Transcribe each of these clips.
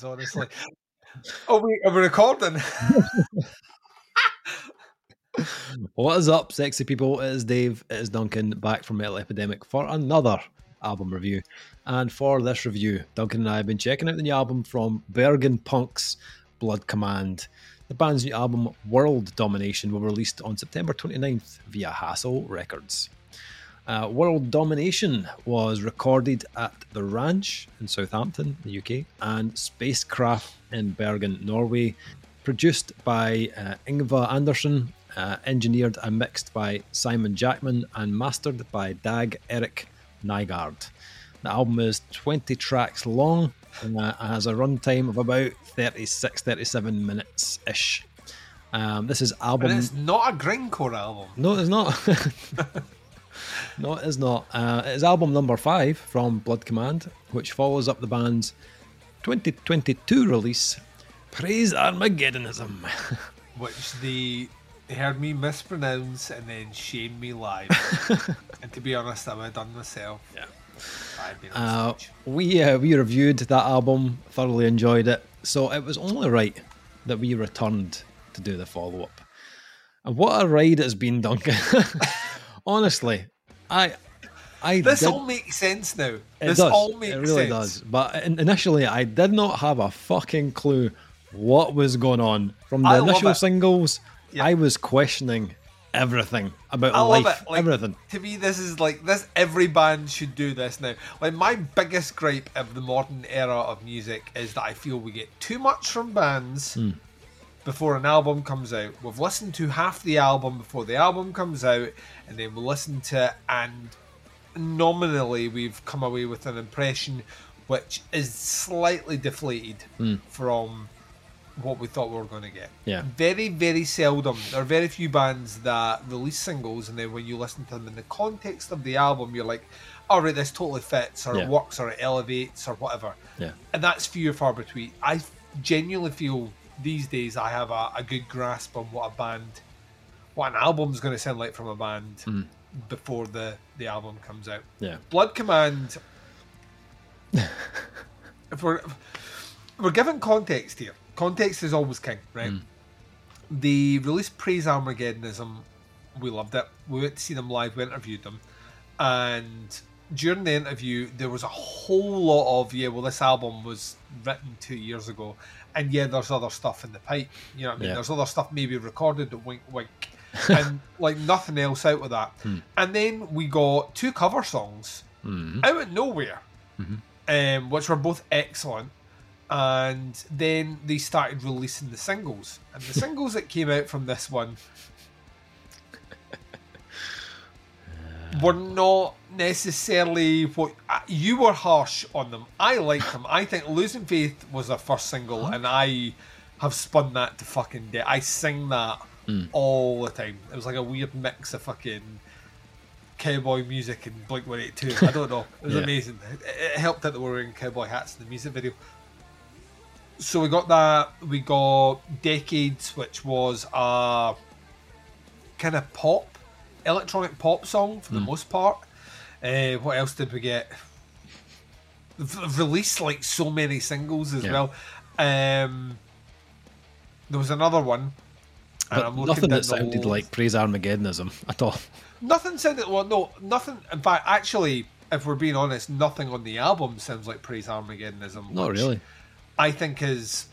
balls on these guys, honestly. oh we are we recording? What is up, sexy people? It is Dave, it is Duncan back from Metal Epidemic for another album review. And for this review, Duncan and I have been checking out the new album from Bergen Punk's Blood Command. The band's new album, World Domination, will be released on September 29th via Hassle Records. Uh, World Domination was recorded at The Ranch in Southampton, the UK, and Spacecraft in Bergen, Norway. Produced by uh, Yngve Andersen, uh, engineered and mixed by Simon Jackman, and mastered by Dag Erik Nygaard. The album is 20 tracks long and uh, has a runtime of about 36 37 minutes ish. Um, this is album. And it's not a grindcore album. No, it's not. no, it is not. Uh, it is album number five from Blood Command, which follows up the band's 2022 release, Praise Armageddonism. which they heard me mispronounce and then shame me live. and to be honest, I would have done myself. Yeah. I've been on Uh, we uh, we reviewed that album, thoroughly enjoyed it, so it was only right that we returned to do the follow up. And what a ride it's been, Duncan. Honestly, I I This did- all makes sense now. This does. all makes it really sense. does. But initially, I did not have a fucking clue what was going on. From the I initial singles. I was questioning everything about I life. Like, everything. To me, this is like this. Every band should do this now. Like my biggest gripe of the modern era of music is that I feel we get too much from bands Hmm. Before an album comes out. We've listened to half the album before the album comes out, and then we'll listen to it, and nominally we've come away with an impression which is slightly deflated Hmm. from what we thought we were going to get. Yeah. Very, very seldom. There are very few bands that release singles, and then when you listen to them in the context of the album, you're like, all right, this totally fits, or Yeah. it works, or it elevates, or whatever. Yeah. And that's few and far between. I genuinely feel these days I have a, a good grasp on what a band, what an album's going to sound like from a band hmm. before the, the album comes out. Yeah. Blood Command. if we're we're given context here, context is always king, right? Hmm. The release Praise Armageddonism, we loved it. We went to see them live. We interviewed them, and during the interview, there was a whole lot of yeah. Well, this album was written two years ago, and yeah, there's other stuff in the pipe. You know what I mean? Yeah. There's other stuff maybe recorded. Wink, wink. and like nothing else out of that. Hmm. And then we got two cover songs hmm. out of nowhere, mm-hmm. um, which were both excellent. And then they started releasing the singles, and the singles that came out from this one were not necessarily what uh, you were harsh on them. I liked them. I think "Losing Faith" was their first single, and I have spun that to fucking death. I sing that all the time. It was like a weird mix of fucking cowboy music and Blink One Eight Two. I don't know. It was Yeah. amazing. It, it helped that they were wearing cowboy hats in the music video. So we got that. We got Decades, which was a kind of pop, electronic pop song for the most part. Uh, what else did we get? They've released like so many singles as Yeah. well. Um, there was another one. and But I'm nothing that sounded like Praise Armageddonism at all. Nothing sounded well. No, nothing. In fact, actually, if we're being honest, nothing on the album sounds like Praise Armageddonism. Not really. I think is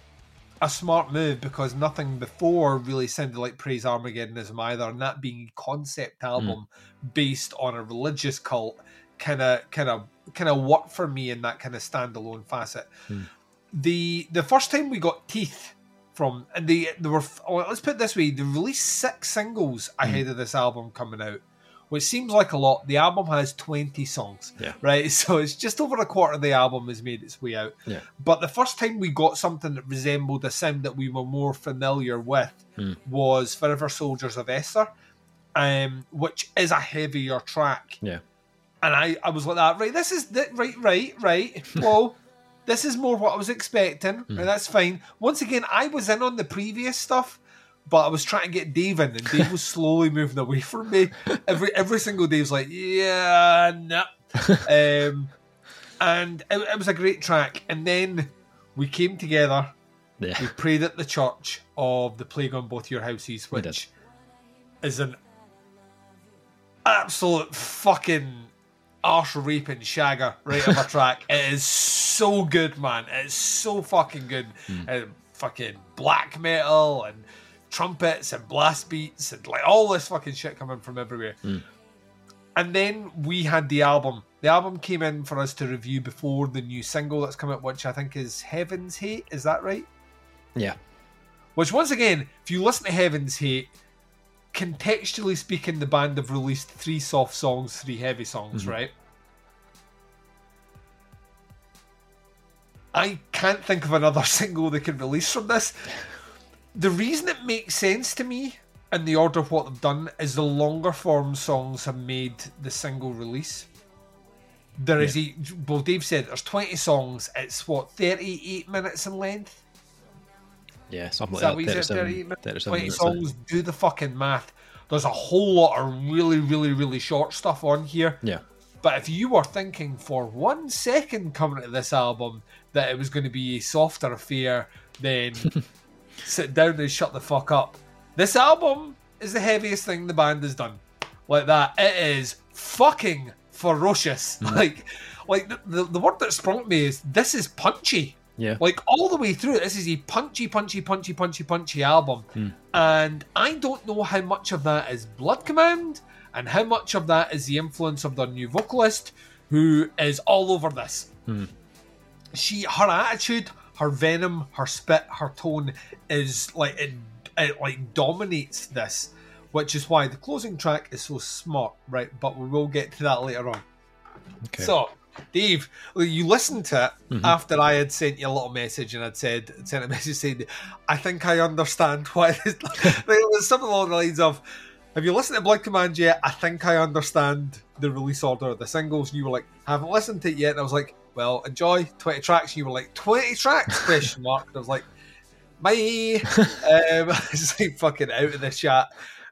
a smart move because nothing before really sounded like Praise Armageddonism either, and that being a concept hmm. album based on a religious cult, kind of, kind of, kind of worked for me in that kind of standalone facet. Hmm. The the first time we got Teeth from, and they they were. oh, let's put it this way: they released six singles ahead hmm. of this album coming out. Which seems like a lot. The album has 20 songs, Yeah. right? So it's just over a quarter of the album has made its way out. Yeah. But the first time we got something that resembled a sound that we were more familiar with hmm. was Forever Soldiers of Esther, um, which is a heavier track. Yeah. And I, I was like that, right, this is, th- right, right, right. Well, this is more what I was expecting, hmm. and that's fine. Once again, I was in on the previous stuff, but I was trying to get Dave in, and Dave was slowly moving away from me. Every every single day was like, yeah, no. um, and it, it was a great track. And then we came together. Yeah. We prayed at the church of the plague on both your houses, which is an absolute fucking arse raping shagger right of a track. It is so good, man. It's so fucking good. Hmm. And fucking black metal and trumpets and blast beats and like all this fucking shit coming from everywhere. Hmm. And then we had the album. The album came in for us to review before the new single that's come out, which I think is Heaven's Hate. Is that right? Yeah. Which, once again, if you listen to Heaven's Hate, contextually speaking, the band have released three soft songs, three heavy songs, right? I can't think of another single they can release from this. The reason it makes sense to me in the order of what they've done is the longer form songs have made the single release. There is a well, Dave said there's 20 songs. It's what 38 minutes in length. Yeah, something Is like that what you said, 37, 38 minutes? 37 20 minutes. songs, do the fucking math. There's a whole lot of really, really, really short stuff on here. Yeah. But if you were thinking for one second coming to this album that it was going to be a softer affair, then sit down and shut the fuck up. This album is the heaviest thing the band has done. Like that. It is fucking ferocious. Mm. Like, like the, the, the word that sprung to me is this is punchy. Yeah. Like all the way through, this is a punchy, punchy, punchy, punchy, punchy album. Mm. And I don't know how much of that is Blood Command and how much of that is the influence of their new vocalist, who is all over this. Mm. She, her attitude, her venom, her spit, her tone is like it, it like dominates this, which is why the closing track is so smart, right? But we will get to that later on. Okay. So, Dave, you listened to it Mm-hmm. after I had sent you a little message and I'd said, sent a message saying, I think I understand why it was something along the lines of, Have you listened to Blood Command yet? I think I understand the release order of the singles. And you were like, Haven't listened to it yet. And I was like, Well, enjoy 20 tracks. And you were like, 20 tracks? Question mark. And I was like, Bye. um, I was like, fucking out of the chat.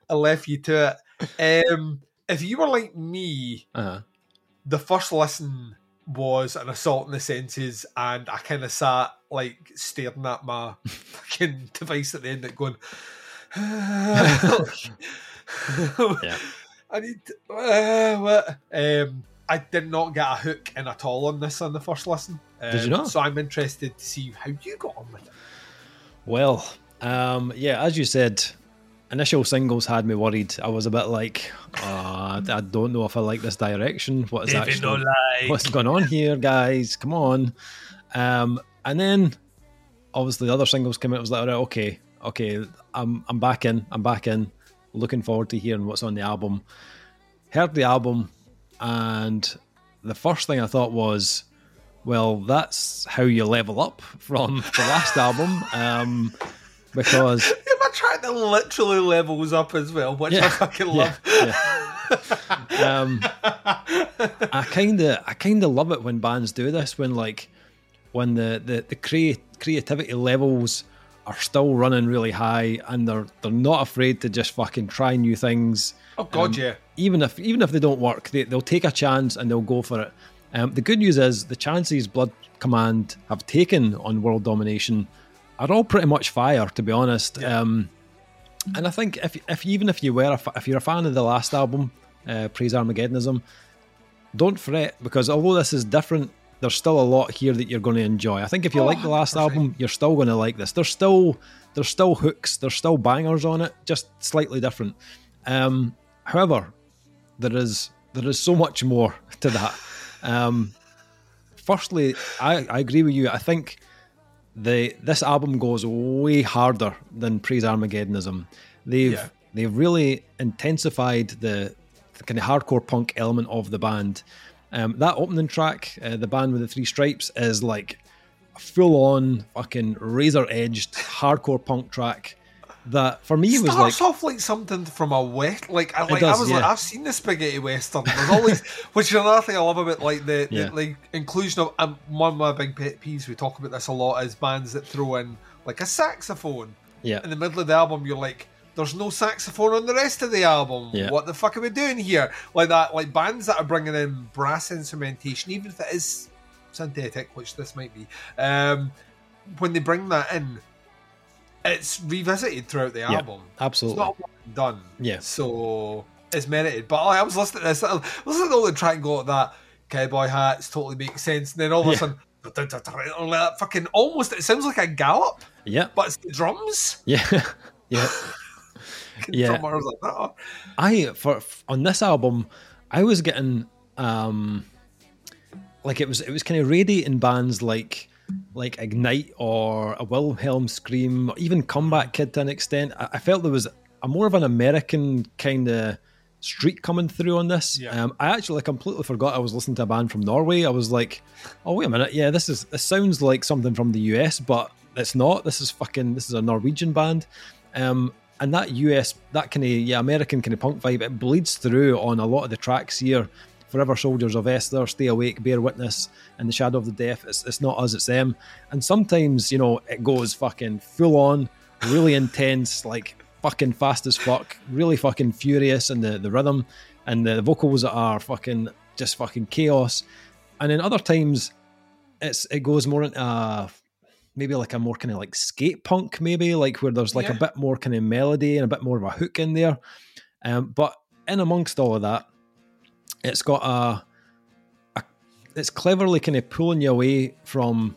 I left you to it. Um, if you were like me, Uh-huh. the first listen was an assault on the senses, and I kind of sat like staring at my fucking device at the end, of going, Yeah. I need uh, what? Um, I did not get a hook in at all on this on the first listen. Um, Did you not? So I'm interested to see how you got on with it. Well, um, yeah, as you said, initial singles had me worried. I was a bit like, uh, I don't know if I like this direction. What is David actually, O'Leary. what's going on here, guys? Come on. Um, and then obviously the other singles came out. I was like, all right, okay, okay, I'm I'm back in. I'm back in. Looking forward to hearing what's on the album. Heard the album, and the first thing I thought was, well, that's how you level up from the last album. Um, because Am I trying to literally levels up as well, which I Yeah, fucking yeah, love. yeah. um, I kind of I kind of love it when bands do this when like when the the, the crea- creativity levels are still running really high and they're they're not afraid to just fucking try new things Oh god, Um, yeah. even if even if they don't work they, they'll take a chance and they'll go for it um, the good news is the chances blood command have taken on world domination are all pretty much fire to be honest Yeah. um, and I think if, if even if you were a, if you're a fan of the last album, uh, Praise Armageddonism, don't fret because although this is different, there's still a lot here that you're going to enjoy. I think if you Oh, like the last 100%. album, you're still going to like this. There's still there's still hooks, there's still bangers on it, just slightly different. Um, however, there is there is so much more to that. Um, firstly, I, I agree with you. I think the this album goes way harder than Praise Armageddonism. They've Yeah. they've really intensified the, the kind of hardcore punk element of the band. Um, that opening track, uh, the band with the three stripes, is like a full on fucking razor edged hardcore punk track. That for me was like starts off like something from a wet Like, I, like does, I was like. I've seen the spaghetti western. There's always, which is another thing I love about like the, Yeah. the like inclusion of. Um, one of my big pet peeves. We talk about this a lot. Is bands that throw in like a saxophone yeah in the middle of the album. You're like, there's no saxophone on the rest of the album. Yeah. What the fuck are we doing here? Like that. Like bands that are bringing in brass instrumentation, even if it is synthetic, which this might be. Um, when they bring that in, it's revisited throughout the album. Absolutely. It's not done. Yeah. So it's merited. But I was listening to this, I was listening to all the track and go like that cowboy hats totally makes sense. And then all of a Yeah. sudden, that fucking almost it sounds like a gallop, Yeah. but it's the drums. Yeah. yeah. Yeah. Drummers like. Oh, I for on this album, I was getting um like it was it was kind of radiating bands like like Ignite or a Wilhelm Scream, or even Comeback Kid to an extent. I, I felt there was a more of an American kind of streak coming through on this. Yeah. Um, I actually completely forgot I was listening to a band from Norway. I was like, oh wait a minute, yeah, this is this sounds like something from the US, but it's not. This is fucking this is a Norwegian band. Um, and that US, that kind of yeah, American kind of punk vibe, it bleeds through on a lot of the tracks here. Forever Soldiers of Esther, Stay Awake, Bear Witness, and The Shadow of the Death. It's, it's not us, it's them. And sometimes, you know, it goes fucking full on, really intense, like fucking fast as fuck, really fucking furious in the, the rhythm, and the vocals are fucking just fucking chaos. And then other times, it's it goes more into uh, maybe like a more kind of like skate punk, maybe like where there's like a bit more kind of melody and a bit more of a hook in there. Um, but in amongst all of that, it's got a, a it's cleverly kind of pulling you away from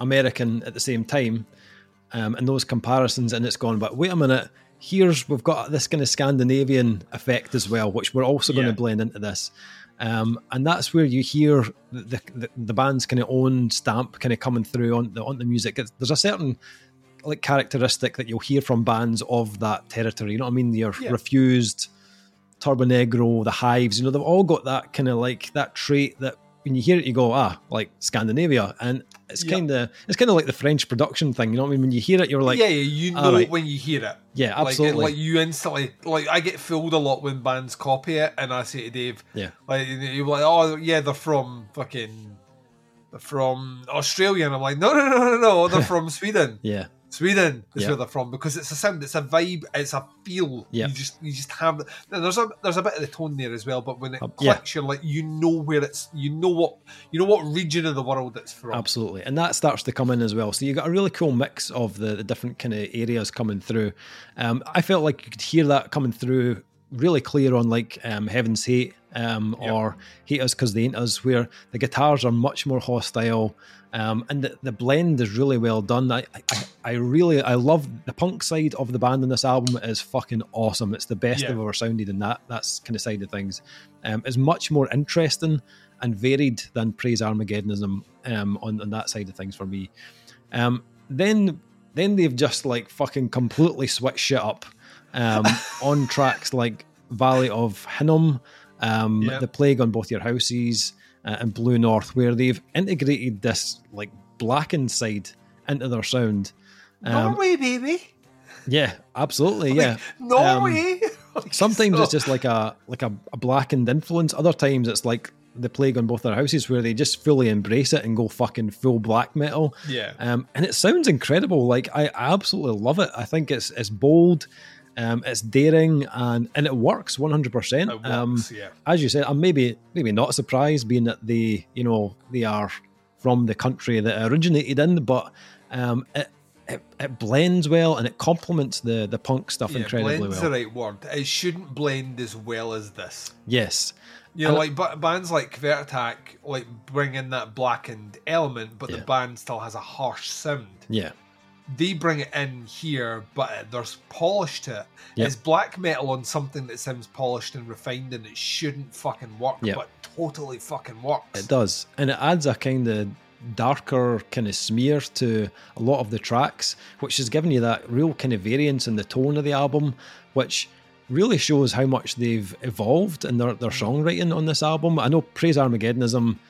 American at the same time, um, and those comparisons, and it's gone. But wait a minute, here's we've got this kind of Scandinavian effect as well, which we're also going to blend into this. Um, and that's where you hear the the, the band's kind of own stamp kind of coming through on the on the music. It's, there's a certain like characteristic that you'll hear from bands of that territory. You know what I mean? Your Yeah. refused, Turbonegro, the Hives. You know they've all got that kind of like that trait that when you hear it, you go ah like Scandinavia, and it's Yeah. kind of it's kind of like the French production thing. You know what I mean? When you hear it, you're like yeah, yeah, you know alright. when you hear it. yeah, Like, absolutely, like you instantly like I get fooled a lot when bands copy it, and I say to Dave, yeah, like you're like, oh yeah, they're from fucking, they're from Australia, and I'm like, no, no, no, no, no, they're from Sweden. yeah, Sweden is Yeah. where they're from because it's a sound, it's a vibe, it's a feel. Yeah. You just you just have. Now, there's a there's a bit of the tone there as well, but when it Uh, yeah. clicks, you're like you know where it's, you know what you know what region of the world it's from. Absolutely. And that starts to come in as well. So you got a really cool mix of the, the different kind of areas coming through. Um, I felt like you could hear that coming through really clear on like um, Heaven's Hate um, Yep. or Hate Us Because They Ain't Us, where the guitars are much more hostile. Um, and the, the blend is really well done. I, I, I really, I love the punk side of the band on this album is fucking awesome. It's the best Yeah. I've ever sounded in that, that's kind of side of things. Um, it's much more interesting and varied than Praise Armageddonism um, on, on that side of things for me. Um, then then they've just like fucking completely switched shit up um, on tracks like Valley of Hinnom, um, Yeah. The Plague on Both Your Houses, uh, and Blue North, where they've integrated this like blackened side into their sound. Um, Norway, baby, yeah, absolutely. Yeah. Norway. Like, Sometimes so- it's just like a like a, a blackened influence. Other times it's like the plague on both their houses, where they just fully embrace it and go fucking full black metal. yeah. Um, and it sounds incredible. Like I, I absolutely love it. I think it's it's bold, um, it's daring, and and it works one hundred percent. It Um, yeah. as you said, I'm maybe maybe not surprised, being that they you know they are from the country that originated in, but um, it, it it blends well and it complements the the punk stuff Yeah, incredibly blend's well. the right word. It shouldn't blend as well as this. Yes, You know, And- like ba- bands like Kvelertak, like bring in that blackened element, but the band still has a harsh sound. yeah, They bring it in here, but there's polish to it. Yep. It's black metal on something that sounds polished and refined, and it shouldn't fucking work, Yep. but totally fucking works. it does, and it adds a kind of darker kind of smear to a lot of the tracks, which has given you that real kind of variance in the tone of the album, which really shows how much they've evolved in their, their songwriting on this album. I know Praise Armageddonism um,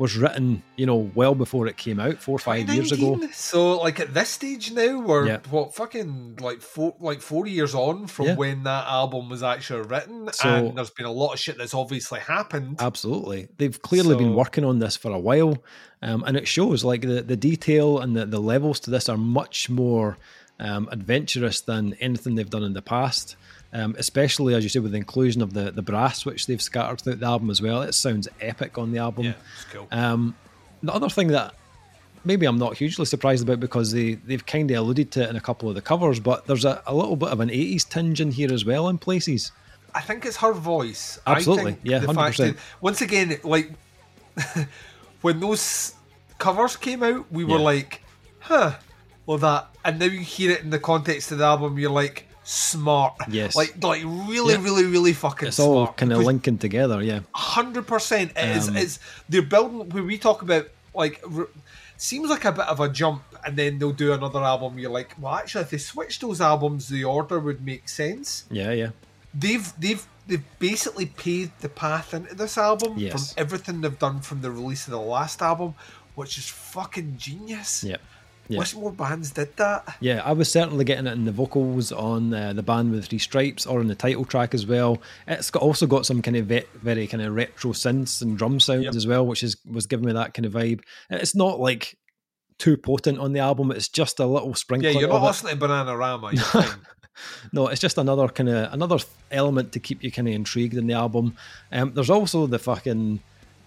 was written, you know, well before it came out, four or five years ago. 2019. So, like at this stage now, we're Yeah. what fucking like four, like four years on from Yeah. when that album was actually written, So- and there's been a lot of shit that's obviously happened. Absolutely. They've clearly been working on this for a while. Um, and it shows like the, the detail and the, the levels to this are much more um, adventurous than anything they've done in the past. Um, especially as you say with the inclusion of the, the brass which they've scattered throughout the album as well. It sounds epic on the album. yeah, it's cool. Um, the other thing that maybe I'm not hugely surprised about because they they've kind of alluded to it in a couple of the covers, but there's a, a little bit of an 80s tinge in here as well in places. I think it's her voice. Absolutely. Yeah, 100%. that- once again, like when those covers came out, we were Yeah. like, huh, well that, and now you hear it in the context of the album, you're like, smart. Yes. Like, like really, Yeah. really, really fucking It's all smart. kind of linking together, yeah. hundred percent. It is. Um, It's they're building. When we talk about like, r- seems like a bit of a jump, and then they'll do another album. You're like, well, actually, if they switch those albums, the order would make sense. Yeah, yeah. They've they've they've basically paved the path into this album Yes. from everything they've done from the release of the last album, which is fucking genius. Yeah. Yeah. Wish more bands did that. Yeah, I was certainly getting it in the vocals on uh, the band with three stripes or in the title track as well. It's got, also got some kind of ve- very kind of retro synths and drum sounds Yep. as well, which is was giving me that kind of vibe. It's not like too potent on the album. It's just a little sprinkle. Yeah, you're not listening to Bananarama. You're. No, it's just another kind of another element to keep you kind of intrigued in the album. Um, there's also the fucking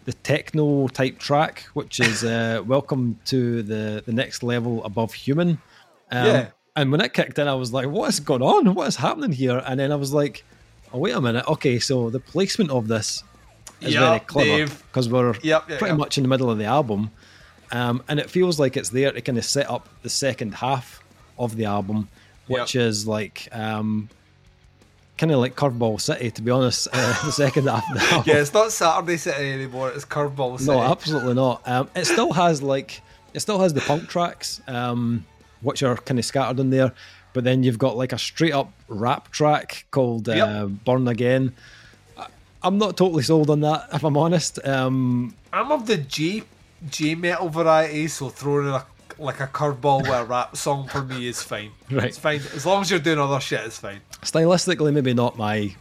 the techno type track, which is uh, "Welcome to the the next level above human." Um, Yeah. And when it kicked in, I was like, "What is going on? What is happening here?" And then I was like, "Oh wait a minute. Okay, so the placement of this is very Yep, clever because we're Yep, yeah, pretty much in the middle of the album." Um, and it feels like it's there to kind of set up the second half of the album, which is like um, kind of like Curveball City, to be honest. Uh, the second half album. yeah, it's not Saturday City anymore. It's Curveball City. No, absolutely not. Um, it still has like it still has the punk tracks, um, which are kind of scattered in there. But then you've got like a straight up rap track called uh, Yep. "Burn Again." I- I'm not totally sold on that, if I'm honest. Um, I'm of the G G metal variety, so throwing in a like a curveball with a rap song for me is fine. Right. It's fine. As long as you're doing other shit, it's fine. stylistically, maybe not my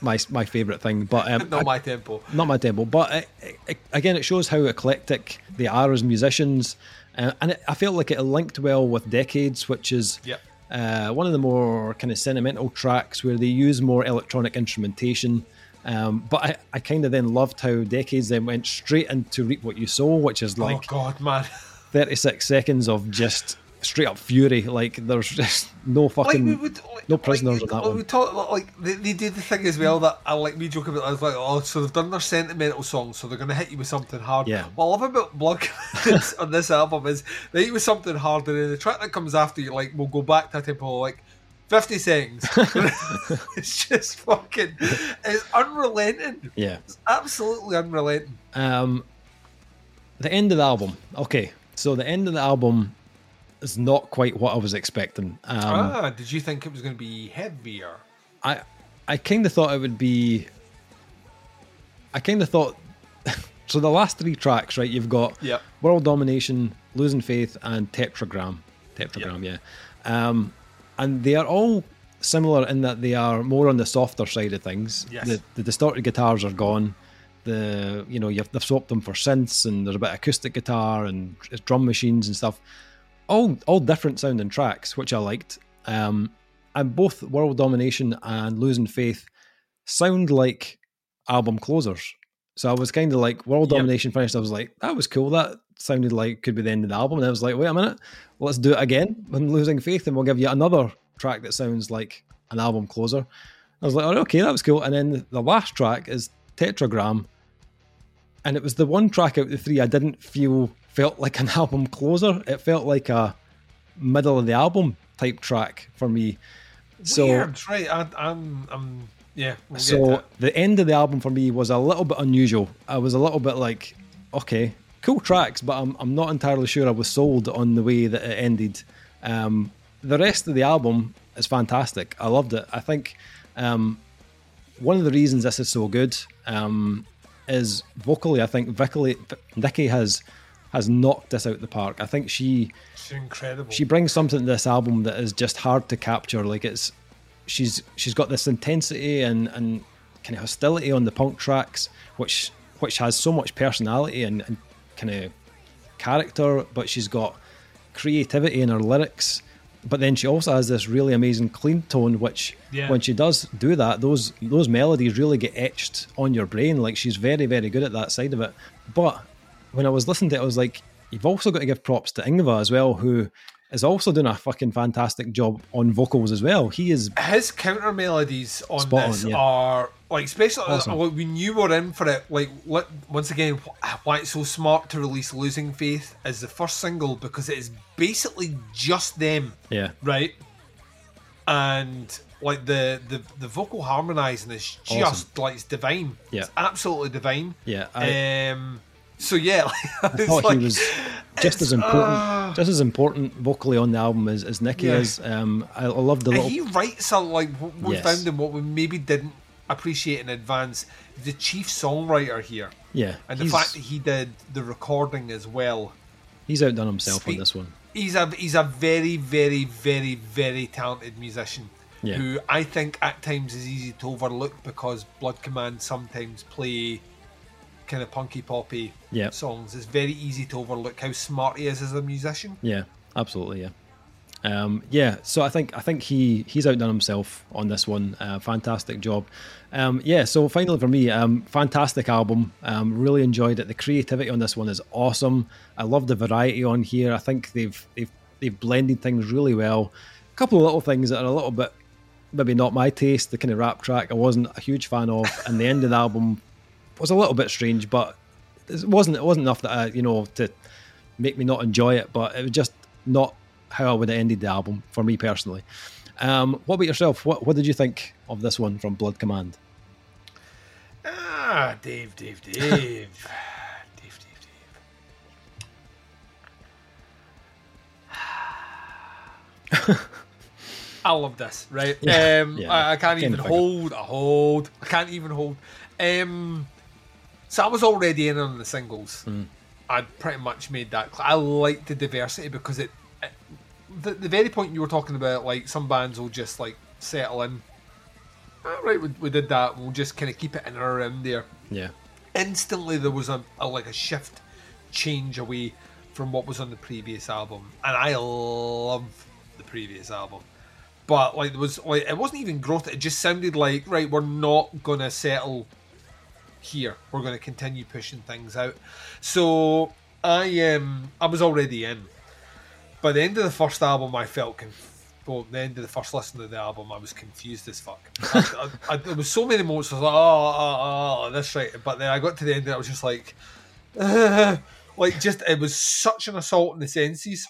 my my favorite thing, but um, Not I- my tempo. not my tempo. But it, it, again, it shows how eclectic they are as musicians, uh, and it, I felt like it linked well with Decades, which is Yep. uh, one of the more kind of sentimental tracks where they use more electronic instrumentation. Um, but I, I kind of then loved how Decades then went straight into Reap What You Sow, which is like, oh god, man. 36 seconds of just straight up fury. Like there's just no fucking we would, like, no prisoners like, on that like, one. We talk like they, they did the thing as well that I like me joking about. I was like, oh, so they've done their sentimental songs, so they're gonna hit you with something hard. Yeah. What I love about Blood on this album is they hit you with something hard, and then the track that comes after you, like, we'll go back to a tempo like. 50 seconds. it's just fucking. It's unrelenting. yeah. It's absolutely unrelenting. Um, the end of the album. Okay, so the end of the album is not quite what I was expecting. Um, ah, did you think it was going to be heavier? I I kind of thought it would be. I kind of thought. so the last three tracks, right? You've got Yep. World Domination, Losing Faith, and Tetragram. Tetragram, yeah. Um, and they are all similar in that they are more on the softer side of things. Yes. The, the distorted guitars are gone. The you know you've they've swapped them for synths and there's a bit of acoustic guitar and drum machines and stuff. All all different sounding tracks, which I liked. Um, and both World Domination and Losing Faith sound like album closers. So I was kind of like World Yep. Domination finished. I was like, that was cool. That sounded like could be the end of the album. And I was like, wait a minute, let's do it again when Losing Faith, and we'll give you another track that sounds like an album closer. I was like, oh, okay, that was cool. And then the last track is Tetragram, and it was the one track out of the three I didn't feel felt like an album closer. It felt like a middle of the album type track for me. So Weird, right? I, I'm, I'm, yeah. We'll so the end of the album for me was a little bit unusual. I was a little bit like, okay, cool tracks, but I'm I'm not entirely sure I was sold on the way that it ended. Um, the rest of the album is fantastic. I loved it. I think um, one of the reasons this is so good um, is vocally. I think Vicky, Vicky has has knocked this out of the park. I think she It's incredible. she brings something to this album that is just hard to capture. Like it's she's she's got this intensity and and kind of hostility on the punk tracks, which which has so much personality and, and kind of character, but she's got creativity in her lyrics. But then she also has this really amazing clean tone, which Yeah. when she does do that, those those melodies really get etched on your brain. Like she's very very good at that side of it. But when I was listening to it, I was like, you've also got to give props to Yngve as well, who is also doing a fucking fantastic job on vocals as well. He is his counter melodies on Spot this on, yeah. are like especially Awesome. like, when you were in for it. Like let, once again, why it's so smart to release "Losing Faith" as the first single because it is basically just them, yeah, right? And like the the the vocal harmonizing is just Awesome. like it's divine. Yeah. it's absolutely divine. yeah. I, um. So yeah, like, I thought he was just as important, uh, just as important vocally on the album as, as Nikki Yeah. is. Um, I, I love the And little he writes a like what we Yes. found and what we maybe didn't appreciate in advance. The chief songwriter here, yeah, and the fact that he did the recording as well. he's outdone himself Speak- on this one. He's a he's a very very very very talented musician. Yeah. Who I think at times is easy to overlook because Blood Command sometimes play kind of punky poppy Yeah. songs. It's very easy to overlook how smart he is as a musician. Yeah, absolutely. Yeah, um, yeah. So I think I think he he's outdone himself on this one. Uh, fantastic job. Um, yeah. So finally for me, um, fantastic album. Um, really enjoyed it. The creativity on this one is awesome. I love the variety on here. I think they've they've they've blended things really well. A couple of little things that are a little bit maybe not my taste. The kind of rap track I wasn't a huge fan of, and the end of the album was a little bit strange, but it wasn't it wasn't enough that I, you know to make me not enjoy it, but it was just not how I would have ended the album for me personally. Um, what about yourself? What what did you think of this one from Blood Command? Ah, Dave, Dave, Dave. Dave, Dave, Dave. I love this, right? Yeah, um, yeah, I, I can't even hold, I hold, I can't even hold. Um, so I was already in on the singles. Hmm. I'd pretty much made that. I like the diversity because it, it the, the very point you were talking about, like some bands will just like settle in. "Ah, right, we, we did that. We'll just kind of keep it in and around there Yeah, instantly there was a, a like a shift change away from what was on the previous album and i love the previous album but like there was like it wasn't even growth it just sounded like right we're not gonna settle here we're gonna continue pushing things out so i um i was already in by the end of the first album i felt conf- well, the end of the first listen to the album, I was confused as fuck. I, I, I, there was so many moments. I was like, ah, ah, ah, oh, oh, oh, that's right. But then I got to the end, and I was just like, like just it was such an assault on the senses.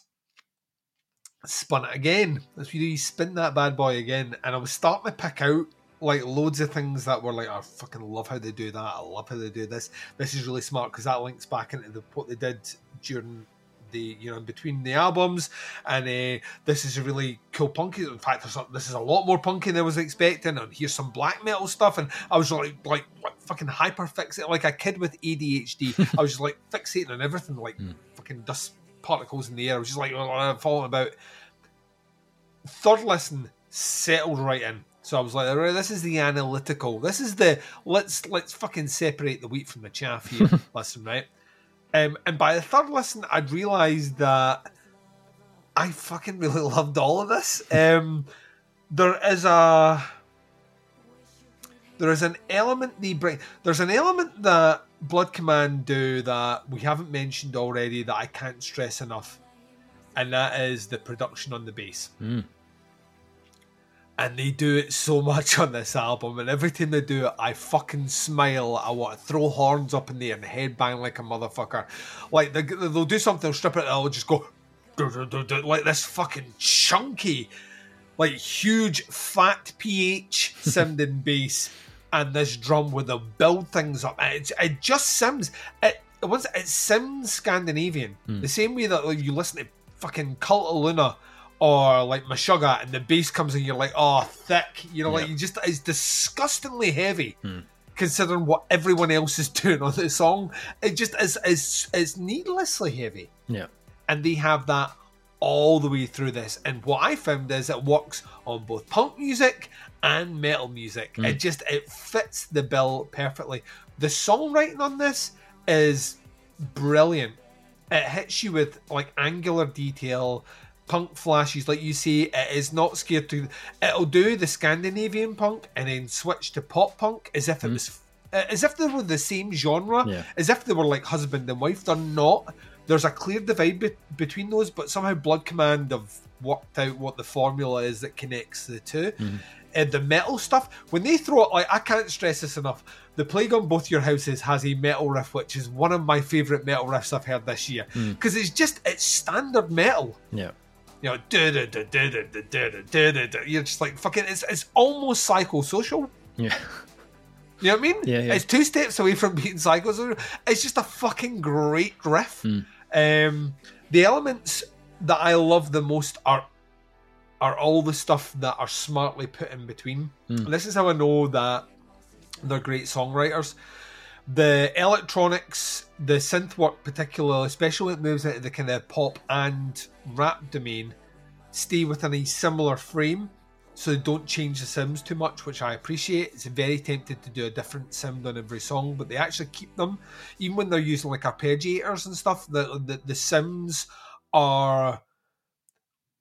Spun it again. When you spin that bad boy again, and I was starting to pick out like loads of things that were like, I fucking love how they do that. I love how they do this. This is really smart because that links back into the, what they did during the you know in between the albums and uh, this is a really cool punky in fact this is a lot more punky than I was expecting and here's some black metal stuff and I was like like, like fucking hyper fixated like a kid with ADHD I was just like fixating on everything like fucking dust particles in the air I was just like oh, falling about third listen settled right in. So I was like, all right, this is the analytical. This is the let's let's fucking separate the wheat from the chaff here. listen, right? Um, and by the third listen, I'd realised that I fucking really loved all of this. Um, there is a there is an element they bring. There's an element that Blood Command do that we haven't mentioned already that I can't stress enough, and that is the production on the bass. Mm. And they do it so much on this album, and every time they do it, I fucking smile. I want to throw horns up in the air and headbang like a motherfucker. Like they, they'll do something, they'll strip it, and I'll just go like this fucking chunky, like huge fat pH sounding bass, and this drum where they'll build things up. It, it just sounds it. It was it sounds Scandinavian, hmm. the same way that like, you listen to fucking Cult of Luna or like Meshuggah and the bass comes in, you're like, oh, thick. You know, like Yeah. you just it's disgustingly heavy. Hmm. Considering what everyone else is doing on the song, it just is is is needlessly heavy yeah, and they have that all the way through this. And what I found is it works on both punk music and metal music. Hmm. It just it fits the bill perfectly. The songwriting on this is brilliant. It hits you with like angular detail, punk flashes, like you see It is not scared to. It'll do the Scandinavian punk and then switch to pop punk as if it was. As if they were the same genre, Yeah. as if they were like husband and wife. They're not there's a clear divide be- between those, but somehow Blood Command have worked out what the formula is that connects the 2 Mhm. And the metal stuff, when they throw it, like I can't stress this enough. The Plague on Both Your Houses has a metal riff, which is one of my favourite metal riffs I've heard this year Mm. because it's just it's standard metal. Yeah. You know, da da da da da da da da da. You're just like fucking. It's it's almost psychosocial. Yeah. You know what I mean? Yeah, yeah. It's two steps away from being psychosocial. It's just a fucking great riff. Mm. Um, the elements that I love the most are are all the stuff that are smartly put in between. Mm. And this is how I know that they're great songwriters. The electronics, the synth work, particularly, especially when it moves into the kind of pop and rap domain, stay within a similar frame. So they don't change the synths too much, which I appreciate. It's very tempted to do a different sim on every song, but they actually keep them. Even when they're using like arpeggiators and stuff, the the, the synths are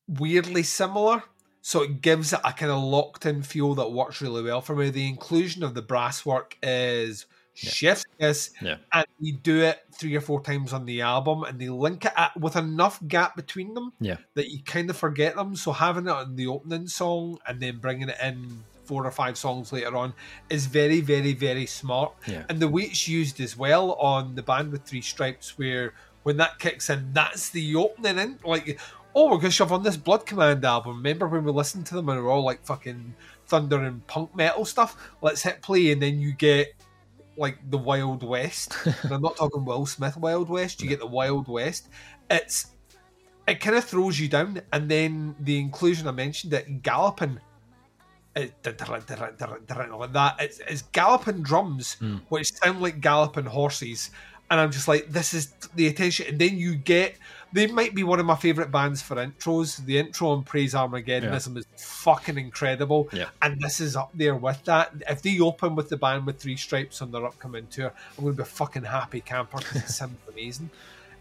weirdly similar. So it gives it a kind of locked in feel that works really well for me. The inclusion of the brass work is Yeah. chef's kiss. Yeah. And they do it three or four times on the album and they link it at, with enough gap between them Yeah. that you kind of forget them. So having it on the opening song and then bringing it in four or five songs later on is very, very, very smart. Yeah. And the way it's used as well on the band with three stripes, where when that kicks in, that's the opening in. Like, oh, we're gonna shove on this Blood Command album. Remember when we listened to them and we're all like fucking thunder and punk metal stuff? Let's hit play, and then you get like the Wild West. and I'm not talking Will Smith Wild West. You get the Wild West. It's it kind of throws you down, and then the inclusion I mentioned it galloping. It, like that. It's, it's galloping drums, Mm. which sound like galloping horses, and I'm just like, this is the attention. And then you get, they might be one of my favorite bands for intros. The intro on Praise Armageddonism is fucking incredible, Yeah. and this is up there with that. If they open with the band with three stripes on their upcoming tour, I'm going to be a fucking happy camper because it sounds amazing.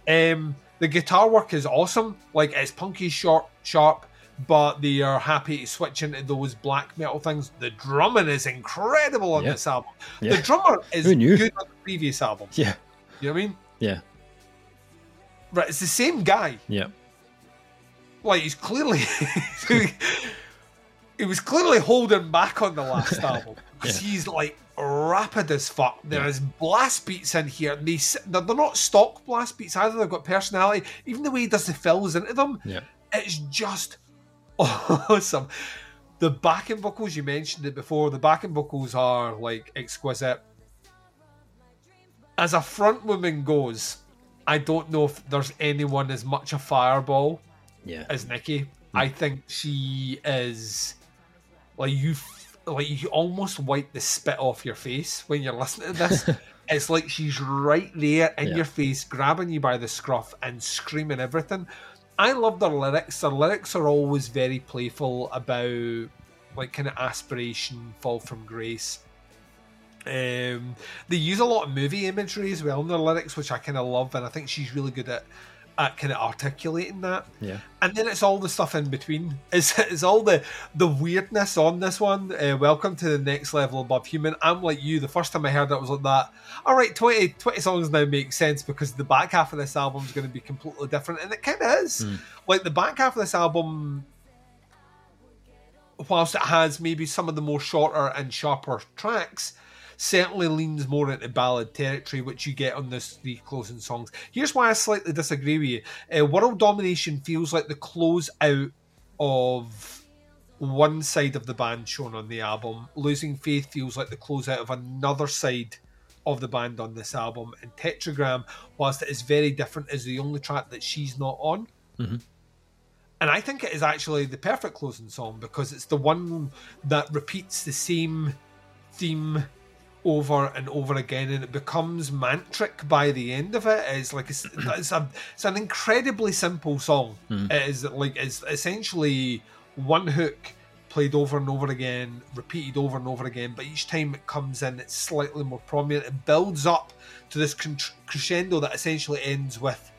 Um, the guitar work is awesome. Like it's punky, short, sharp, but they are happy to switch into those black metal things. The drumming is incredible on Yeah. this album. Yeah. The drummer is good on the previous album. Yeah. You know what I mean? Yeah. Right, it's the same guy. Yeah. Like he's clearly he was clearly holding back on the last album because he's like rapid as fuck. There Yeah. is blast beats in here. And they they're they're not stock blast beats either. They've got personality. Even the way he does the fills into them, Yeah. it's just awesome. The backing vocals you mentioned it before. The backing vocals are like exquisite. As a front woman goes, I don't know if there's anyone as much a fireball Yeah. as Nikki. I think she is like you, f- like you almost wipe the spit off your face when you're listening to this. it's like she's right there in Yeah. your face, grabbing you by the scruff and screaming everything. I love their lyrics. Their lyrics are always very playful about like kind of aspiration, fall from grace. Um, they use a lot of movie imagery as well in their lyrics, which I kind of love, and I think she's really good at at kind of articulating that. Yeah. And then it's all the stuff in between. It's, it's all the the weirdness on this one. Uh, welcome to the next level above human. I'm like you. The first time I heard it, I was like that. All right, 20, 20 songs now make sense because the back half of this album is going to be completely different, and it kind of is. Mm. Like the back half of this album, whilst it has maybe some of the more shorter and sharper tracks, certainly leans more into ballad territory, which you get on this three closing songs. Here's why I slightly disagree with you. Uh, World Domination feels like the close out of one side of the band shown on the album. Losing Faith feels like the close out of another side of the band on this album. And Tetragram, whilst it is very different, is the only track that she's not on. Mhm. And I think it is actually the perfect closing song because it's the one that repeats the same theme over and over again, and it becomes mantric by the end of it. It's like it's, it's, a, it's an incredibly simple song. Mhm. It is like it's essentially one hook played over and over again, repeated over and over again. But each time it comes in, it's slightly more prominent. It builds up to this crescendo that essentially ends with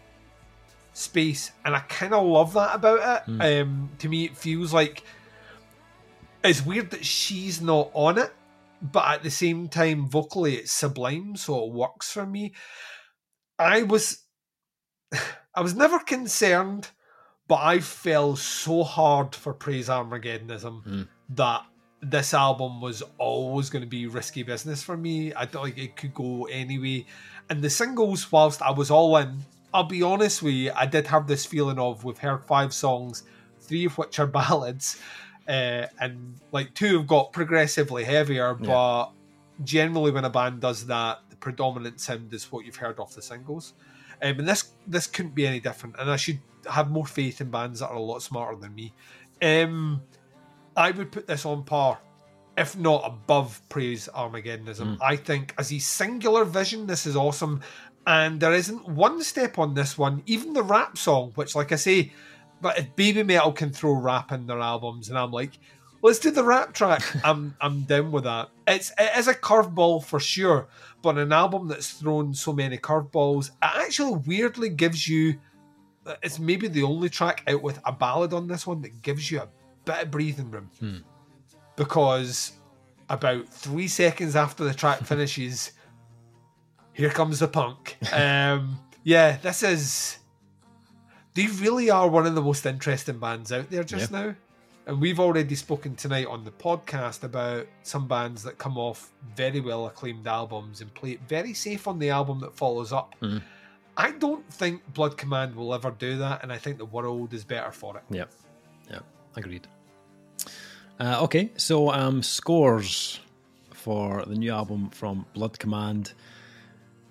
space, and I kind of love that about it. Um, to me, it feels like it's weird that she's not on it, but at the same time, vocally, it's sublime, so it works for me. I was I was never concerned, but I fell so hard for Praise Armageddonism Mm. that this album was always going to be risky business for me. I don't like it could go anyway. And the singles, whilst I was all in, I'll be honest with you, I did have this feeling of we've heard five songs, three of which are ballads, uh, and like two have got progressively heavier, Yeah. but generally when a band does that, the predominant sound is what you've heard off the singles. Um, and this this couldn't be any different. And I should have more faith in bands that are a lot smarter than me. Um, I would put this on par, if not above Praise Armageddonism. I think as a singular vision, this is awesome. And there isn't one step on this one, even the rap song, which, like I say, but if Baby Metal can throw rap in their albums, and I'm like, let's do the rap track. I'm I'm down with that. It's it is a curveball for sure, but an album that's thrown so many curveballs, it actually weirdly gives you. It's maybe the only track out with a ballad on this one that gives you a bit of breathing room, Hmm. because about three seconds after the track finishes, here comes the punk. Um, yeah, this is. They really are one of the most interesting bands out there just now. And we've already spoken tonight on the podcast about some bands that come off very well acclaimed albums and play it very safe on the album that follows up. Mhm. I don't think Blood Command will ever do that, and I think the world is better for it. Yep. Yep. Agreed. Uh, okay, so um, scores for the new album from Blood Command.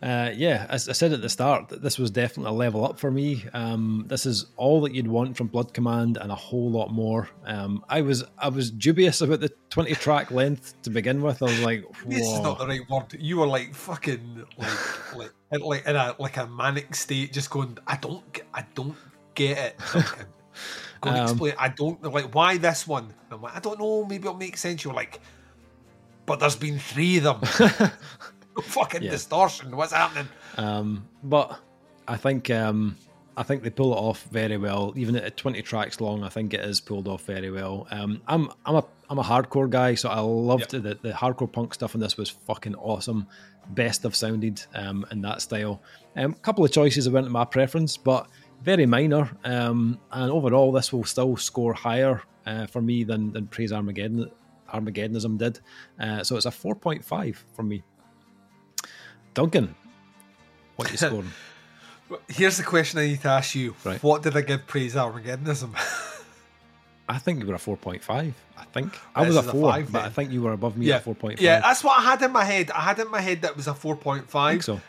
Uh, yeah, as I said at the start, this was definitely a level up for me. Um, this is all that you'd want from Blood Command and a whole lot more. Um, I was I was dubious about the twenty track length to begin with. I was like, This is not the right word. You were like fucking like like in, like in a like a manic state, just going. I don't get. I don't get it. Duncan. Go Um, explain. I don't like why this one. I'm like, I don't know. Maybe it'll make sense. You're like, but there's been three of them. fucking Yeah. distortion. What's happening? Um, but I think um, I think they pull it off very well. Even at 20 tracks long, I think it is pulled off very well. Um, I'm I'm a I'm a hardcore guy, so I loved Yep. the the hardcore punk stuff in this was fucking awesome. Best of sounded um, in that style. A um, couple of choices that went to my preference, but very minor. Um, and overall, this will still score higher uh, for me than than Praise Armageddon Armageddonism did. Uh, so it's a 4.5 from me. Duncan, what you scoring? Here's the question I need to ask you. Right. What did I give Praise Armageddonism? I think you were a 4.5. I think. I This was a is a five but then. I think you were above me yeah, at 4.5. Yeah, that's what I had in my head. I had in my head that it was a 4.5. I think so.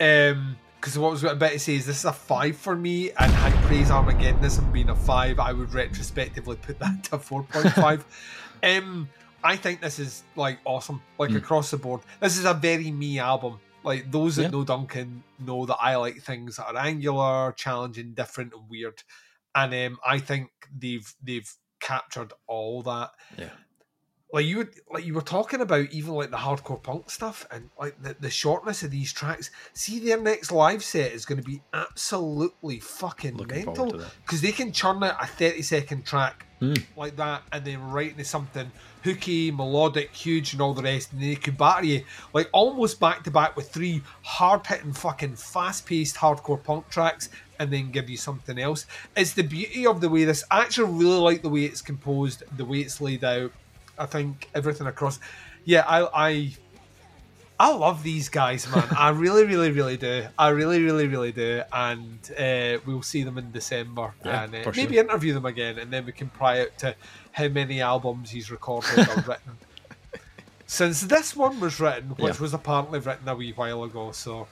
Um, because what I was about to say is this is a five for me, and had Praise Armageddonism being a five, I would retrospectively put that to four point five. um, I think this is like awesome, like across the board. This is a very me album. Like those that Yeah. know Duncan know that I like things that are angular, challenging, different, and weird. And um, I think they've they've captured all that Yeah. Like you would like you were talking about even like the hardcore punk stuff and like the, the shortness of these tracks. See their next live set is going to be absolutely fucking Looking mental because they can churn out a 30 second track Hmm. like that and then right into something hooky melodic huge and all the rest and they could batter you like almost back to back with three hard hitting fucking fast paced hardcore punk tracks and then give you something else. It's the beauty of the way this I actually really like the way it's composed the way it's laid out I think everything across. Yeah, I I I love these guys, man. I really, really, really do. I really, really, really do. And uh, we'll see them in December, Yeah, and uh, sure. maybe interview them again, and then we can pry out to how many albums he's recorded or written. Since this one was written, which Yeah. was apparently written a wee while ago, so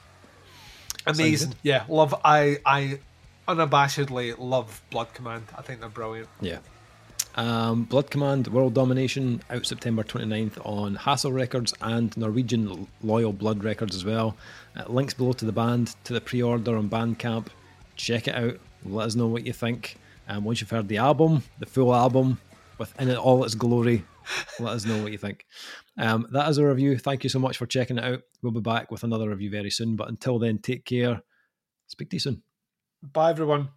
amazing. Yeah, love. I I unabashedly love Blood Command. I think they're brilliant. Yeah. Um, Blood Command World Domination out September 29th on Hassle Records and Norwegian Loyal Blood Records as well. Uh, links below to the band, to the pre order on Bandcamp. Check it out. Let us know what you think. And once you've heard the album, the full album, within it all its glory, let us know what you think. Um, that is a review. Thank you so much for checking it out. We'll be back with another review very soon. But until then, take care. Speak to you soon. Bye, everyone.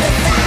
Bye.